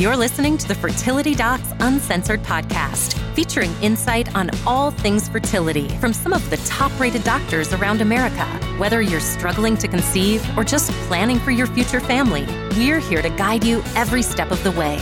You're listening to the Fertility Docs Uncensored podcast, featuring insight on all things fertility from some of the top rated doctors around America. Whether you're struggling to conceive or just planning for your future family, we're here to guide you every step of the way.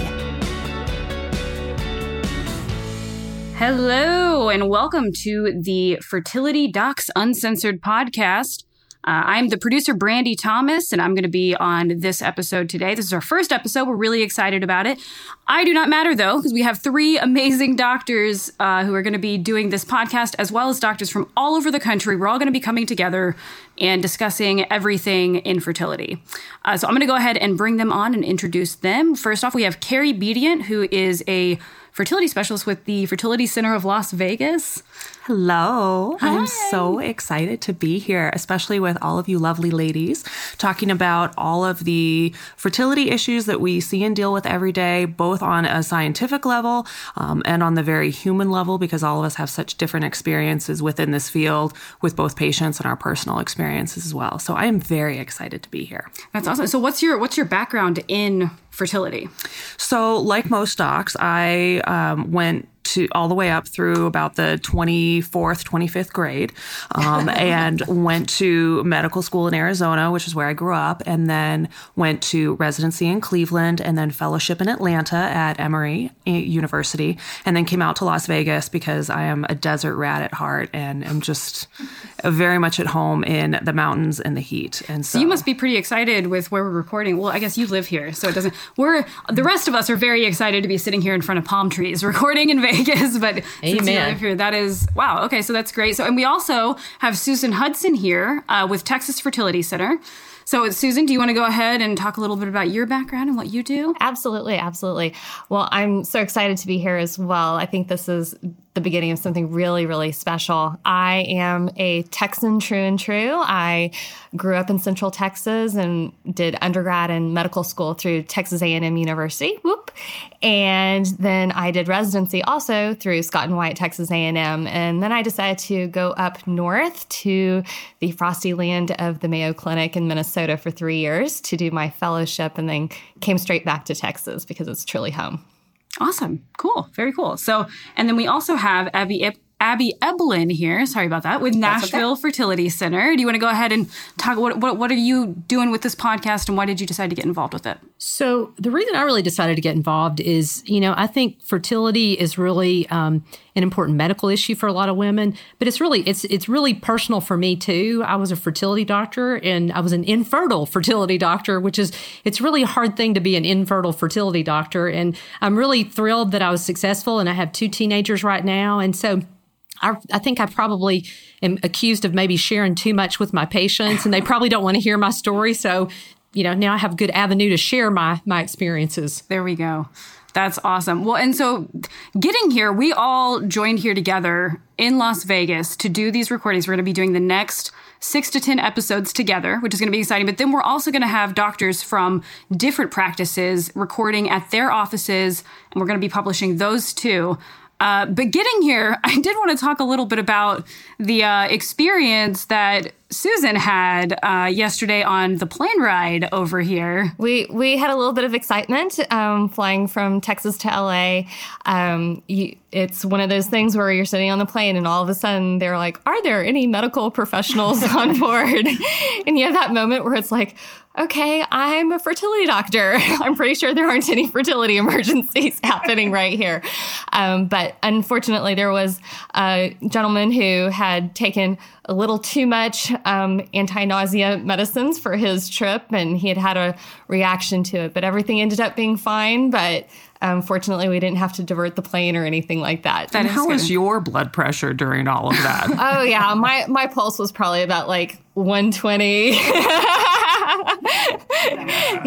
Hello, and welcome to the Fertility Docs Uncensored podcast. Uh, I'm the producer, Brandy Thomas, and I'm going to be on this episode today. This is our first episode. We're really excited about it. I do not matter, though, because we have three amazing doctors uh, who are going to be doing this podcast, as well as doctors from all over the country. We're all going to be coming together and discussing everything infertility. Uh, so I'm going to go ahead and bring them on and introduce them. First off, we have Carrie Bedient, who is a fertility specialist with the Fertility Center of Las Vegas. Hello. Hi. I'm so excited to be here, especially with all of you lovely ladies, talking about all of the fertility issues that we see and deal with every day, both on a scientific level um, and on the very human level, because all of us have such different experiences within this field with both patients and our personal experiences as well. So I am very excited to be here. That's awesome. So what's your what's your background in fertility? So, like most docs, I um, went to all the way up through about the 24th, 25th grade, um, and went to medical school in Arizona, which is where I grew up, and then went to residency in Cleveland, and then fellowship in Atlanta at Emory University, and then came out to Las Vegas because I am a desert rat at heart and am just very much at home in the mountains and the heat. And so, You must be pretty excited with where we're recording. Well, I guess you live here, so it doesn't. We're the rest of us are very excited to be sitting here in front of palm trees recording in Vegas. But since you Amen. live here, that is wow. Okay, so that's great. So, and we also have Susan Hudson here uh, with Texas Fertility Center. So, Susan, do you want to go ahead and talk a little bit about your background and what you do? Absolutely, absolutely. Well, I'm so excited to be here as well. I think this is the beginning of something really, really special. I am a Texan true and true. I grew up in Central Texas and did undergrad and medical school through Texas A&M University. Whoop. And then I did residency also through Scott and White Texas A&M. And then I decided to go up north to the frosty land of the Mayo Clinic in Minnesota for three years to do my fellowship and then came straight back to Texas because it's truly home. Awesome. Cool. Very cool. So, and then we also have Abby Ib- Abby Eblin here. Sorry about that. With Nashville Fertility Center. Do you want to go ahead and talk? What, what what are you doing with this podcast, and why did you decide to get involved with it? So the reason I really decided to get involved is, you know, I think fertility is really um, an important medical issue for a lot of women, but it's really it's it's really personal for me too. I was a fertility doctor and I was an infertile fertility doctor, which is it's really a hard thing to be an infertile fertility doctor. And I'm really thrilled that I was successful, and I have two teenagers right now, and so. I, I think I probably am accused of maybe sharing too much with my patients, and they probably don't want to hear my story. So, you know, now I have a good avenue to share my my experiences. There we go. That's awesome. Well, and so getting here, we all joined here together in Las Vegas to do these recordings. We're going to be doing the next six to 10 episodes together, which is going to be exciting. But then we're also going to have doctors from different practices recording at their offices, and we're going to be publishing those too. Uh, but getting here, I did want to talk a little bit about the uh, experience that Susan had uh, yesterday on the plane ride over here. We we had a little bit of excitement um, flying from Texas to LA. Um, you, it's one of those things where you're sitting on the plane and all of a sudden they're like, "Are there any medical professionals on board?" and you have that moment where it's like. Okay, I'm a fertility doctor. I'm pretty sure there aren't any fertility emergencies happening right here. Um, but unfortunately, there was a gentleman who had taken a little too much um, anti nausea medicines for his trip, and he had had a reaction to it. But everything ended up being fine. But Um, unfortunately, we didn't have to divert the plane or anything like that. That and is how good. was your blood pressure during all of that? oh yeah, my my pulse was probably about like 120.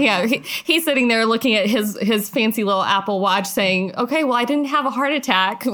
yeah, he, he's sitting there looking at his his fancy little Apple Watch, saying, "Okay, well, I didn't have a heart attack."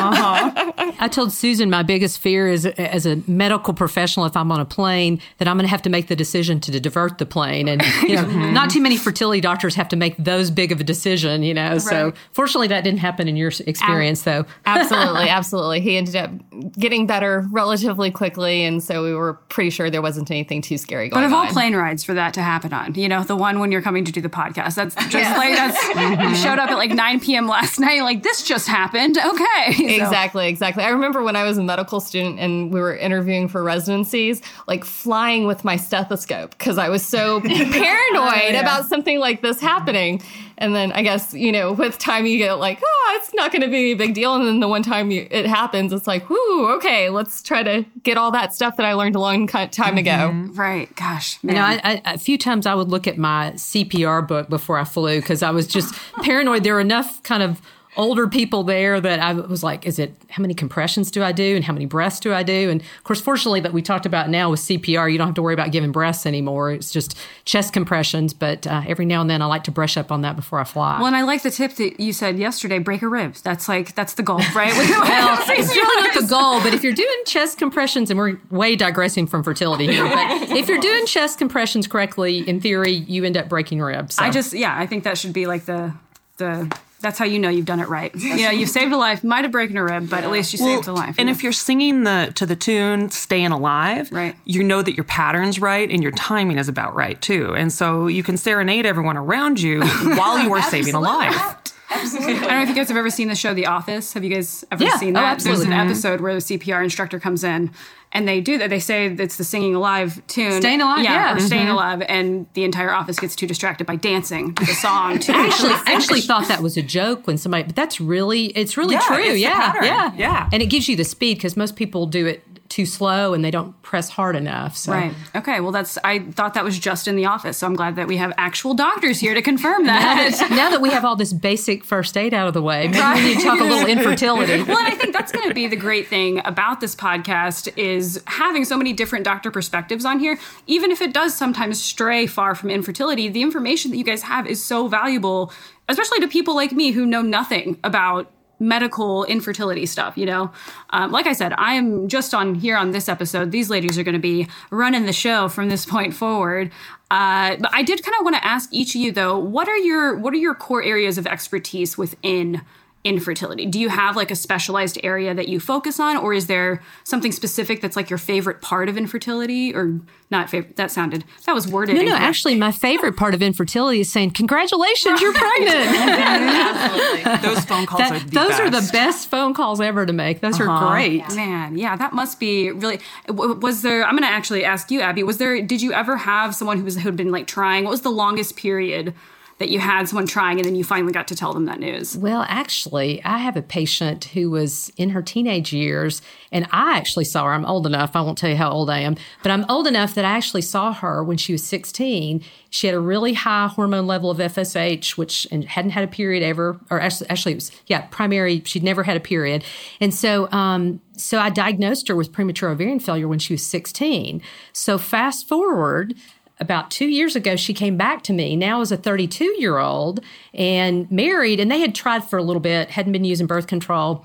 Uh-huh. I told Susan my biggest fear is as a medical professional, if I'm on a plane, that I'm going to have to make the decision to divert the plane. And, you know, not too many fertility doctors have to make those big of a decision, you know. So fortunately, that didn't happen in your experience, though. absolutely, absolutely. He ended up getting better relatively quickly, and so we were pretty sure there wasn't anything too scary going on. But of all on. planes, plane rides for that to happen on. You know, the one when you're coming to do the podcast. That's just like that's you showed up at like 9 p.m. last night. Like this just happened. Okay, So- Exactly, exactly. I remember when I was a medical student and we were interviewing for residencies, like flying with my stethoscope because I was so paranoid oh, about something like this happening. And then I guess, you know, with time you get like, oh, it's not going to be a big deal. And then the one time you, it happens, it's like, whoo, okay, let's try to get all that stuff that I learned a long ki- time ago. Mm-hmm. Right. Gosh, You man. know, I, I, a few times I would look at my CPR book before I flew because I was just paranoid. There were enough kind of older people there that I was like, is it how many compressions do I do and how many breaths do I do? And of course, fortunately, that we talked about now with CPR, you don't have to worry about giving breaths anymore. It's just chest compressions. But uh, every now and then I like to brush up on that before I fly. well, and I like the tip that you said yesterday: break a rib. That's like that's the goal, right? Well, it's really not the goal, but if you're doing chest compressions, and we're way digressing from fertility here, but if you're doing chest compressions correctly, in theory, you end up breaking ribs. So. I just yeah, I think that should be like the the. That's how you know you've done it right. You know, you've saved a life. Might have broken a rib, but at least you saved a life. And if you're singing the to the tune "Staying Alive," Right. you know that your pattern's right and your timing is about right too, and so you can serenade everyone around you while you are saving a life. I don't know if you guys have ever seen the show The Office. Have you guys ever Yeah. seen Oh, that? absolutely. There's an episode where the CPR instructor comes in and they do that. They say it's the singing alive tune. Staying Alive, yeah. or staying mm-hmm. alive, and the entire office gets too distracted by dancing to the song. To actually I actually thought that was a joke when somebody but that's really it's really Yeah, true it's yeah yeah Yeah. and it gives you the speed because most people do it too slow and they don't press hard enough so Right. Okay. Well, that's. I thought that was just in the office, so I'm glad that we have actual doctors here to confirm that. now that we have all this basic first aid out of the way maybe we need to talk a little infertility well, and I think that's going to be the great thing about this podcast is having so many different doctor perspectives on here. Even if it does sometimes stray far from infertility, the information that you guys have is so valuable, especially to people like me who know nothing about medical infertility stuff you know? Um, like i said i am just on here on this episode. These ladies are going to be running the show from this point forward. Uh, but i did kind of want to ask each of you though what are your what are your core areas of expertise within infertility do you have like a specialized area that you focus on or is there something specific that's like your favorite part of infertility or not favorite that sounded that was worded no no incorrect. actually my favorite part of infertility is saying congratulations you're pregnant Those phone calls That- are the those best. are the best phone calls ever to make those are uh-huh. great Man, yeah, that must be really. Was there? I'm going to actually ask you, Abby. Was there? Did you ever have someone who was who'd been like trying? What was the longest period that you had someone trying, and then you finally got to tell them that news? Well, actually, I have a patient who was in her teenage years, and I actually saw her. I'm old enough, I won't tell you how old I am, but I'm old enough that I actually saw her when she was 16. She had a really high hormone level of FSH, which and hadn't had a period ever, or actually, actually it was, yeah, primary, she'd never had a period. And so, um, so I diagnosed her with premature ovarian failure when she was 16. So fast forward, about two years ago, she came back to me now as a 32 year old and married, and they had tried for a little bit, hadn't been using birth control,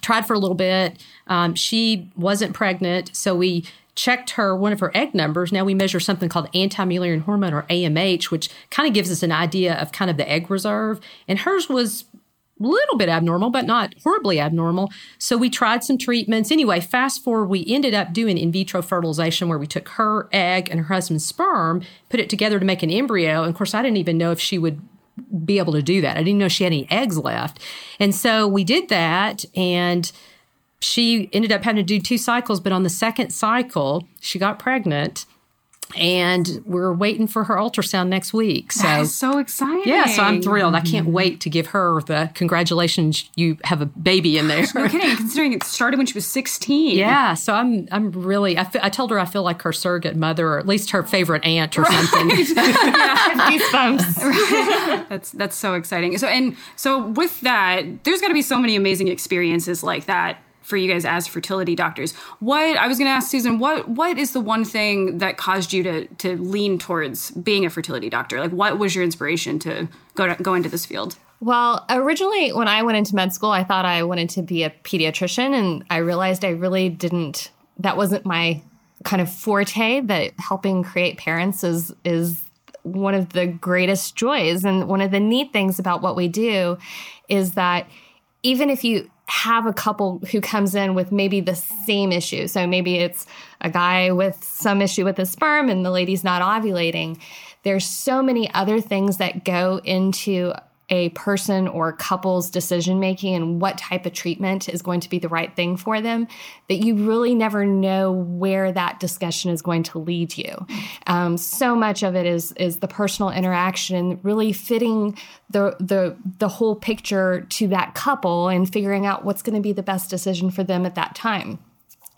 tried for a little bit. Um, she wasn't pregnant, so we checked her one of her egg numbers. Now we measure something called anti-Mullerian hormone or AMH, which kind of gives us an idea of kind of the egg reserve, and hers was little bit abnormal, but not horribly abnormal. So we tried some treatments. Anyway, fast forward, we ended up doing in vitro fertilization where we took her egg and her husband's sperm, put it together to make an embryo. And of course, I didn't even know if she would be able to do that. I didn't know she had any eggs left. And so we did that and she ended up having to do two cycles, but on the second cycle, she got pregnant. And we're waiting for her ultrasound next week. So That is so exciting. yeah, so I'm thrilled. I can't mm-hmm. wait to give her the congratulations. You have a baby in there. No kidding. Considering it started when she was 16. Yeah, so I'm I'm really I, I told her I feel like her surrogate mother or at least her favorite aunt or something. Goosebumps. That's that's so exciting. So and so with that, there's got to be so many amazing experiences like that for you guys as fertility doctors. What I was going to ask Susan, what what is the one thing that caused you to to lean towards being a fertility doctor? Like what was your inspiration to go to, go into this field? Well, originally, when I went into med school, I thought I wanted to be a pediatrician, and I realized I really didn't. That wasn't my kind of forte. That helping create parents is is one of the greatest joys, and one of the neat things about what we do is that even if you have a couple who comes in with maybe the same issue. So maybe it's a guy with some issue with his sperm and the lady's not ovulating. There's so many other things that go into a person or couple's decision making and what type of treatment is going to be the right thing for them that you really never know where that discussion is going to lead you. Um, so much of it is is the personal interaction really fitting the the the whole picture to that couple and figuring out what's going to be the best decision for them at that time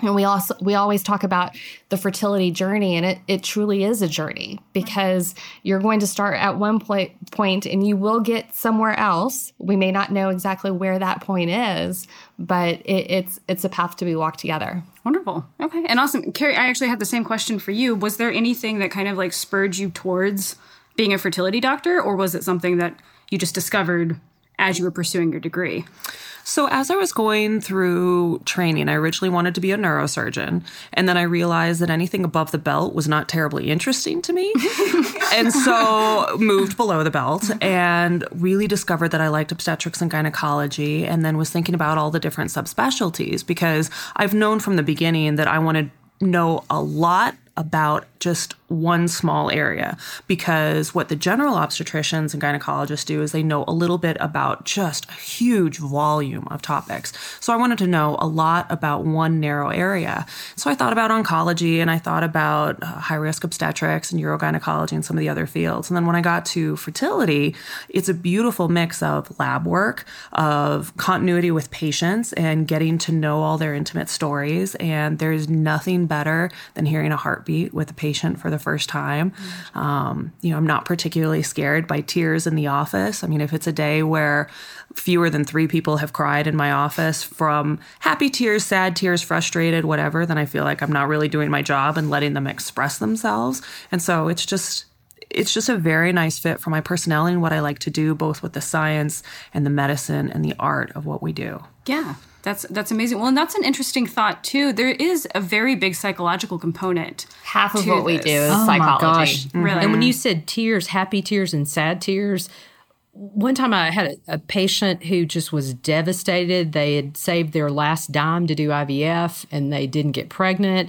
and we also we always talk about the fertility journey and it, it truly is a journey because you're going to start at one point point and you will get somewhere else. We may not know exactly where that point is but it, it's it's a path to be walked together. Wonderful. Okay. And awesome. Carrie i actually had the same question for you. Was there anything that kind of like spurred you towards being a fertility doctor or was it something that you just discovered as you were pursuing your degree so, as I was going through training, I originally wanted to be a neurosurgeon. And then I realized that anything above the belt was not terribly interesting to me. and so moved below the belt and really discovered that I liked obstetrics and gynecology. And then was thinking about all the different subspecialties because I've known from the beginning that I wanted to know a lot about just one small area because what the general obstetricians and gynecologists do is they know a little bit about just a huge volume of topics. So I wanted to know a lot about one narrow area. So I thought about oncology and I thought about uh, high risk obstetrics and urogynecology and some of the other fields. And then when I got to fertility, it's a beautiful mix of lab work, of continuity with patients and getting to know all their intimate stories. And there's nothing better than hearing a heartbeat with a patient for the first time. Um, you know, I'm not particularly scared by tears in the office. I mean, if it's a day where fewer than three people have cried in my office from happy tears, sad tears, frustrated, whatever, then I feel like I'm not really doing my job and letting them express themselves. And so it's just it's just a very nice fit for my personality and what I like to do, both with the science and the medicine and the art of what we do. Yeah. That's that's amazing. Well, and that's an interesting thought too. There is a very big psychological component. Half of what this. we do is oh psychology. My gosh. Mm-hmm. Really? And when you said tears, happy tears and sad tears, one time I had a, a, patient who just was devastated. They had saved their last dime to do IVF and they didn't get pregnant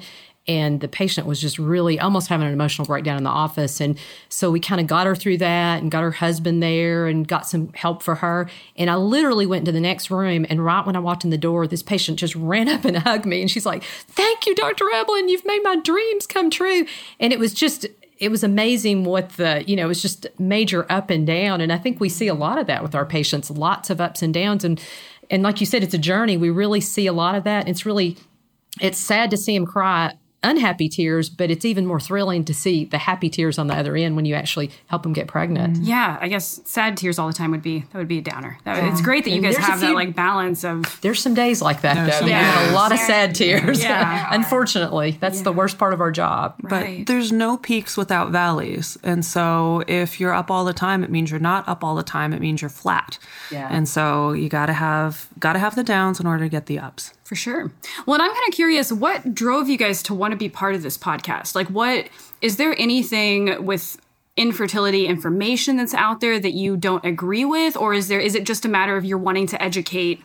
and the patient was just really almost having an emotional breakdown in the office. And so we kind of got her through that and got her husband there and got some help for her. And i literally went into the next room and right when i walked in the door this patient just ran up and hugged me. And she's like thank you dr eblin you've made my dreams come true. And it was just it was amazing what the you know it was just major up and down. And i think we see a lot of that with our patients lots of ups and downs. And and like you said it's a journey. We really see a lot of that. It's really it's sad to see them cry unhappy tears, but it's even more thrilling to see the happy tears on the other end when you actually help them get pregnant. Mm-hmm. Yeah, I guess sad tears all the time would be that would be a downer. That, yeah. It's great that you guys have few, that like balance of. There's some days like that there's though. Yeah, a lot of sad tears. Yeah. Unfortunately, that's yeah. the worst part of our job. Right. But there's no peaks without valleys, and so if you're up all the time, it means you're not up all the time. It means you're flat. Yeah. And so you got to have got to have the downs in order to get the ups. For sure. Well, and I'm kind of curious what drove you guys to want to be part of this podcast? Like, what is there anything with infertility information that's out there that you don't agree with? Or is there, is it just a matter of you're wanting to educate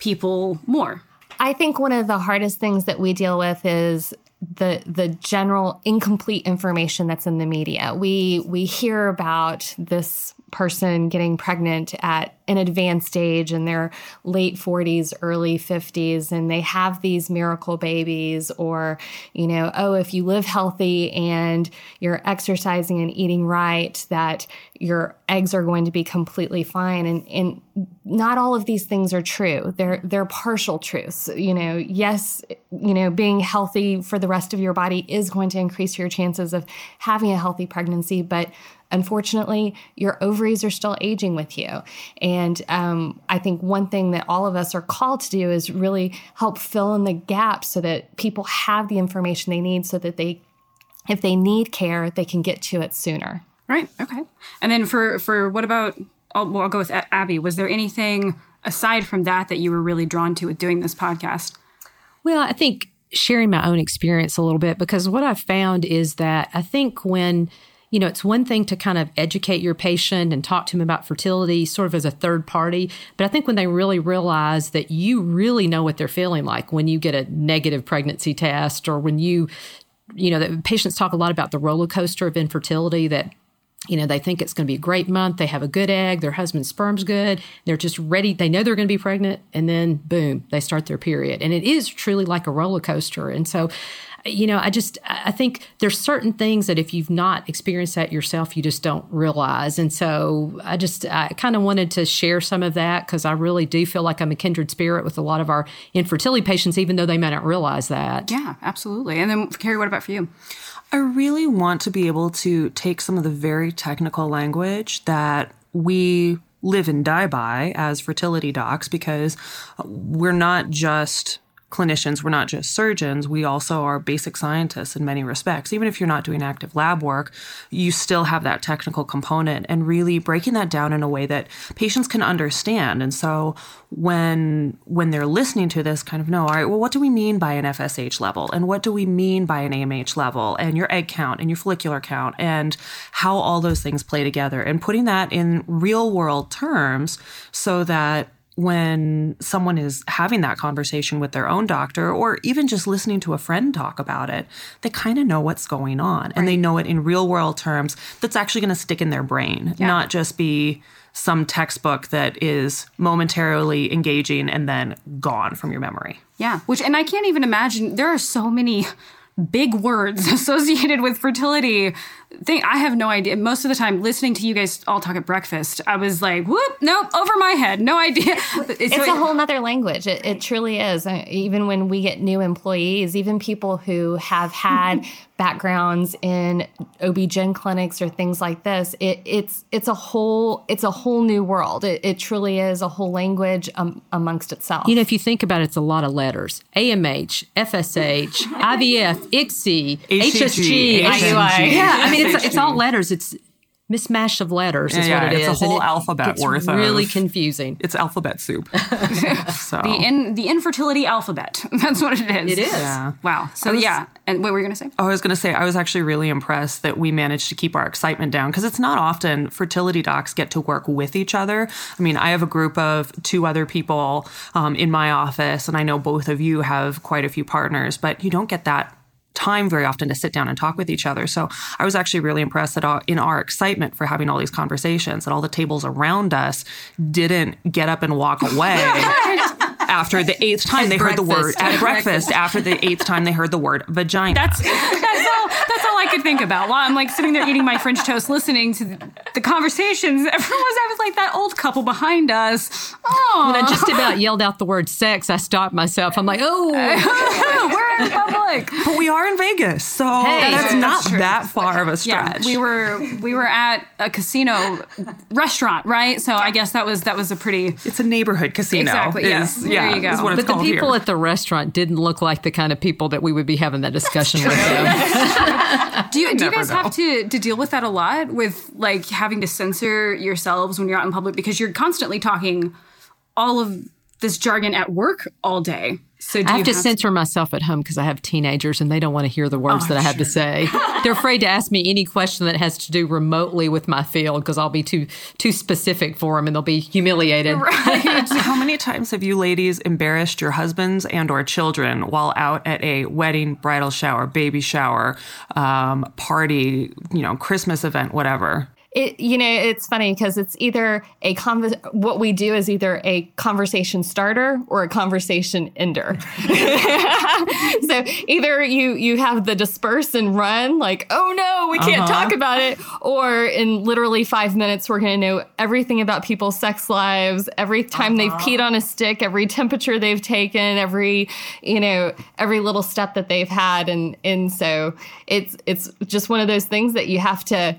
people more? I think one of the hardest things that we deal with is the the general incomplete information that's in the media. We we hear about this person getting pregnant at an advanced age in their late 40s, early 50s, and they have these miracle babies, or, you know, oh, if you live healthy and you're exercising and eating right, that your eggs are going to be completely fine. And, and not all of these things are true. They're, they're partial truths. You know, yes, you know, being healthy for the rest of your body is going to increase your chances of having a healthy pregnancy, but unfortunately, your ovaries are still aging with you. And um, I think one thing that all of us are called to do is really help fill in the gaps so that people have the information they need so that they, if they need care, they can get to it sooner. Right. Okay. And then for for what about? I'll, well, I'll go with Abby. Was there anything aside from that that you were really drawn to with doing this podcast? Well, I think sharing my own experience a little bit because what I've found is that I think when you know, it's one thing to kind of educate your patient and talk to him about fertility sort of as a third party. But I think when they really realize that you really know what they're feeling like when you get a negative pregnancy test or when you, you know, that patients talk a lot about the roller coaster of infertility that you know, they think it's going to be a great month. They have a good egg. Their husband's sperm's good. They're just ready. They know they're going to be pregnant. And then, boom, they start their period. And it is truly like a roller coaster. And so, you know, I just, I think there's certain things that if you've not experienced that yourself, you just don't realize. And so I just, I kind of wanted to share some of that because I really do feel like I'm a kindred spirit with a lot of our infertility patients, even though they may not realize that. Yeah, absolutely. And then, Carrie, what about for you? I really want to be able to take some of the very technical language that we live and die by as fertility docs because we're not just clinicians, we're not just surgeons, we also are basic scientists in many respects. Even if you're not doing active lab work, you still have that technical component and really breaking that down in a way that patients can understand. And so when when they're listening to this kind of know, all right, well what do we mean by an FSH level and what do we mean by an AMH level and your egg count and your follicular count and how all those things play together and putting that in real world terms so that when someone is having that conversation with their own doctor or even just listening to a friend talk about it, they kind of know what's going on right. and they know it in real world terms that's actually going to stick in their brain, yeah. not just be some textbook that is momentarily engaging and then gone from your memory. Yeah, which, and I can't even imagine, there are so many big words associated with fertility thing i have no idea. Most of the time listening to you guys all talk at breakfast i was like whoop nope over my head no idea. It's, a whole nother language. It, it truly is. Uh, even when we get new employees even people who have had backgrounds in OB-GYN clinics or things like this, it, it's it's a whole it's a whole new world. It, it truly is a whole language um, amongst itself. You know, if you think about it, it's a lot of letters: AMH, FSH, IVF, ICSI, HSG, IUI. Yeah, I mean, it's it's all letters. It's mismatch of letters is yeah, what it it's is. It's a whole it, alphabet worth really of, confusing. It's alphabet soup. so. The in, the infertility alphabet. That's what it is. It is. Yeah. Wow. So was, yeah. And what were you going to say? I was going to say I was actually really impressed that we managed to keep our excitement down because it's not often fertility docs get to work with each other. I mean, I have a group of two other people um, in my office, and I know both of you have quite a few partners, but you don't get that time very often to sit down and talk with each other. So I was actually really impressed that uh, in our excitement for having all these conversations, that all the tables around us didn't get up and walk away. after the eighth time at they breakfast. heard the word at breakfast after the eighth time they heard the word vagina. That's that's all I could think about while I'm like sitting there eating my French toast, listening to the, the conversations. Everyone was I was like that old couple behind us. Oh, when I just about yelled out the word sex, I stopped myself. I'm like, oh, we're in public, but we are in Vegas, so hey, that's, not that far of a stretch. Yeah, we were we were at a casino restaurant, right? So I guess that was that was a pretty. It's a neighborhood casino. Exactly. Yes. Yeah. There you go. but the people here. at the restaurant didn't look like the kind of people that we would be having that discussion with them. Do you, do you guys know. have to, to deal with that a lot with like having to censor yourselves when you're out in public because you're constantly talking all of this jargon at work all day? So I have, have to censor to- myself at home because I have teenagers and they don't want to hear the words oh, that I have sure. to say. They're afraid to ask me any question that has to do remotely with my field because I'll be too too specific for them and they'll be humiliated. Right. How many times have you ladies embarrassed your husbands and or children while out at a wedding, bridal shower, baby shower, um, party, you know, Christmas event, whatever? It you know it's funny because it's either a convers what we do is either a conversation starter or a conversation ender so either you you have the disperse and run like oh no we can't uh-huh. talk about it or in literally five minutes we're going to know everything about people's sex lives every time uh-huh. they've peed on a stick every temperature they've taken every you know every little step that they've had and and so it's it's just one of those things that you have to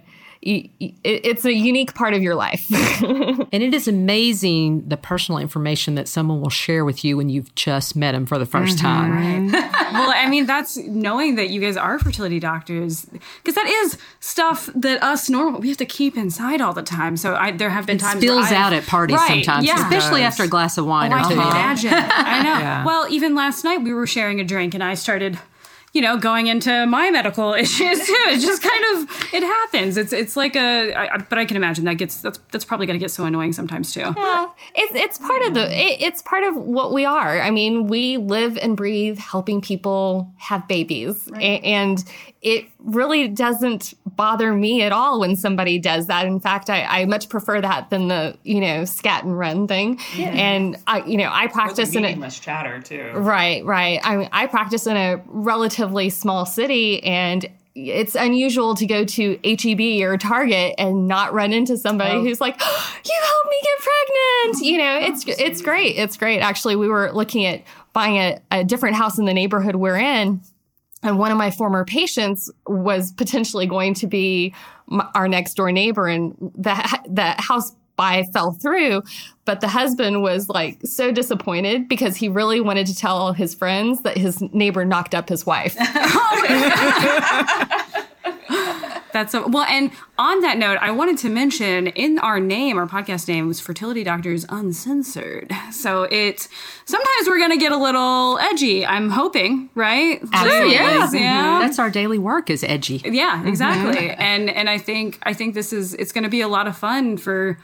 it's a unique part of your life. and it is amazing the personal information that someone will share with you when you've just met them for the 1st mm-hmm, time. Right. well, I mean, that's knowing that you guys are fertility doctors, because that is stuff that us normal we have to keep inside all the time. So I, there have been it times spills out at parties right, sometimes, yeah. especially after a glass of wine oh, or. I can imagine. I know. Yeah. Well, even last night we were sharing a drink, and I started you know, going into my medical issues too. It's just kind of it happens. It's it's like a, I, but I can imagine that gets that's that's probably going to get so annoying sometimes too. Yeah, it's it's part of the it, it's part of what we are. I mean, we live and breathe helping people have babies, right. a- and it really doesn't bother me at all when somebody does that. In fact, I, I much prefer that than the you know scat and run thing. Yeah. And I you know I practice in a chatter too. Right, right. I mean, I practice in a relatively small city, and it's unusual to go to HEB or Target and not run into somebody oh. who's like, oh, "You helped me get pregnant." You know, it's it's great. It's great. Actually, we were looking at buying a, a different house in the neighborhood we're in, and one of my former patients was potentially going to be our next door neighbor, and the the house buy fell through. But the husband was like so disappointed because he really wanted to tell all his friends that his neighbor knocked up his wife. Oh That's so well. And on that note, I wanted to mention in our name, our podcast name was Fertility Doctors Uncensored. So it sometimes we're gonna get a little edgy. I'm hoping, right? Absolutely. Yeah. yeah. That's our daily work is edgy. Yeah, exactly. Mm-hmm. And and I think I think this is it's gonna be a lot of fun for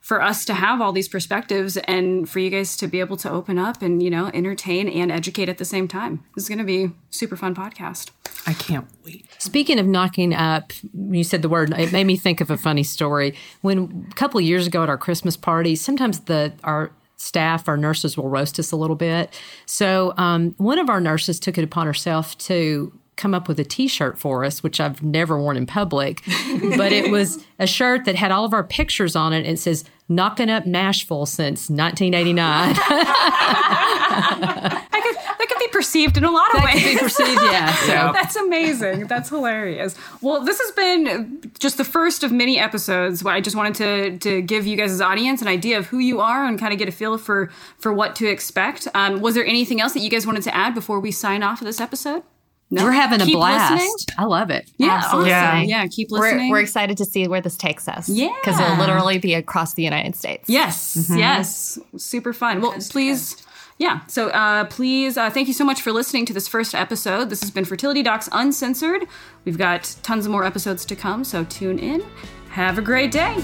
for us to have all these perspectives and for you guys to be able to open up and you know entertain and educate at the same time this is going to be super fun podcast i can't wait speaking of knocking up you said the word it made me think of a funny story when a couple of years ago at our christmas party sometimes the our staff our nurses will roast us a little bit so um, one of our nurses took it upon herself to come up with a t-shirt for us, which I've never worn in public, but it was a shirt that had all of our pictures on it. And it says "Knocking Up Nashville" since 1989. that could be perceived in a lot of that ways. Could be perceived, yeah. So that's amazing. That's hilarious. Well, this has been just the first of many episodes. I just wanted to to give you guys' as audience an idea of who you are and kind of get a feel for for what to expect. Um, was there anything else that you guys wanted to add before we sign off of this episode? No. We're having keep a blast. Listening. I love it. Yeah, Absolutely. Awesome. yeah. Keep listening. We're, we're, excited to see where this takes us. Yeah, because it'll literally be across the United States. Yes, mm-hmm. yes, super fun. Well, please. Yeah. So uh, please, uh, thank you so much for listening to this first episode. This has been Fertility Docs Uncensored. We've got tons of more episodes to come, so tune in. Have a great day.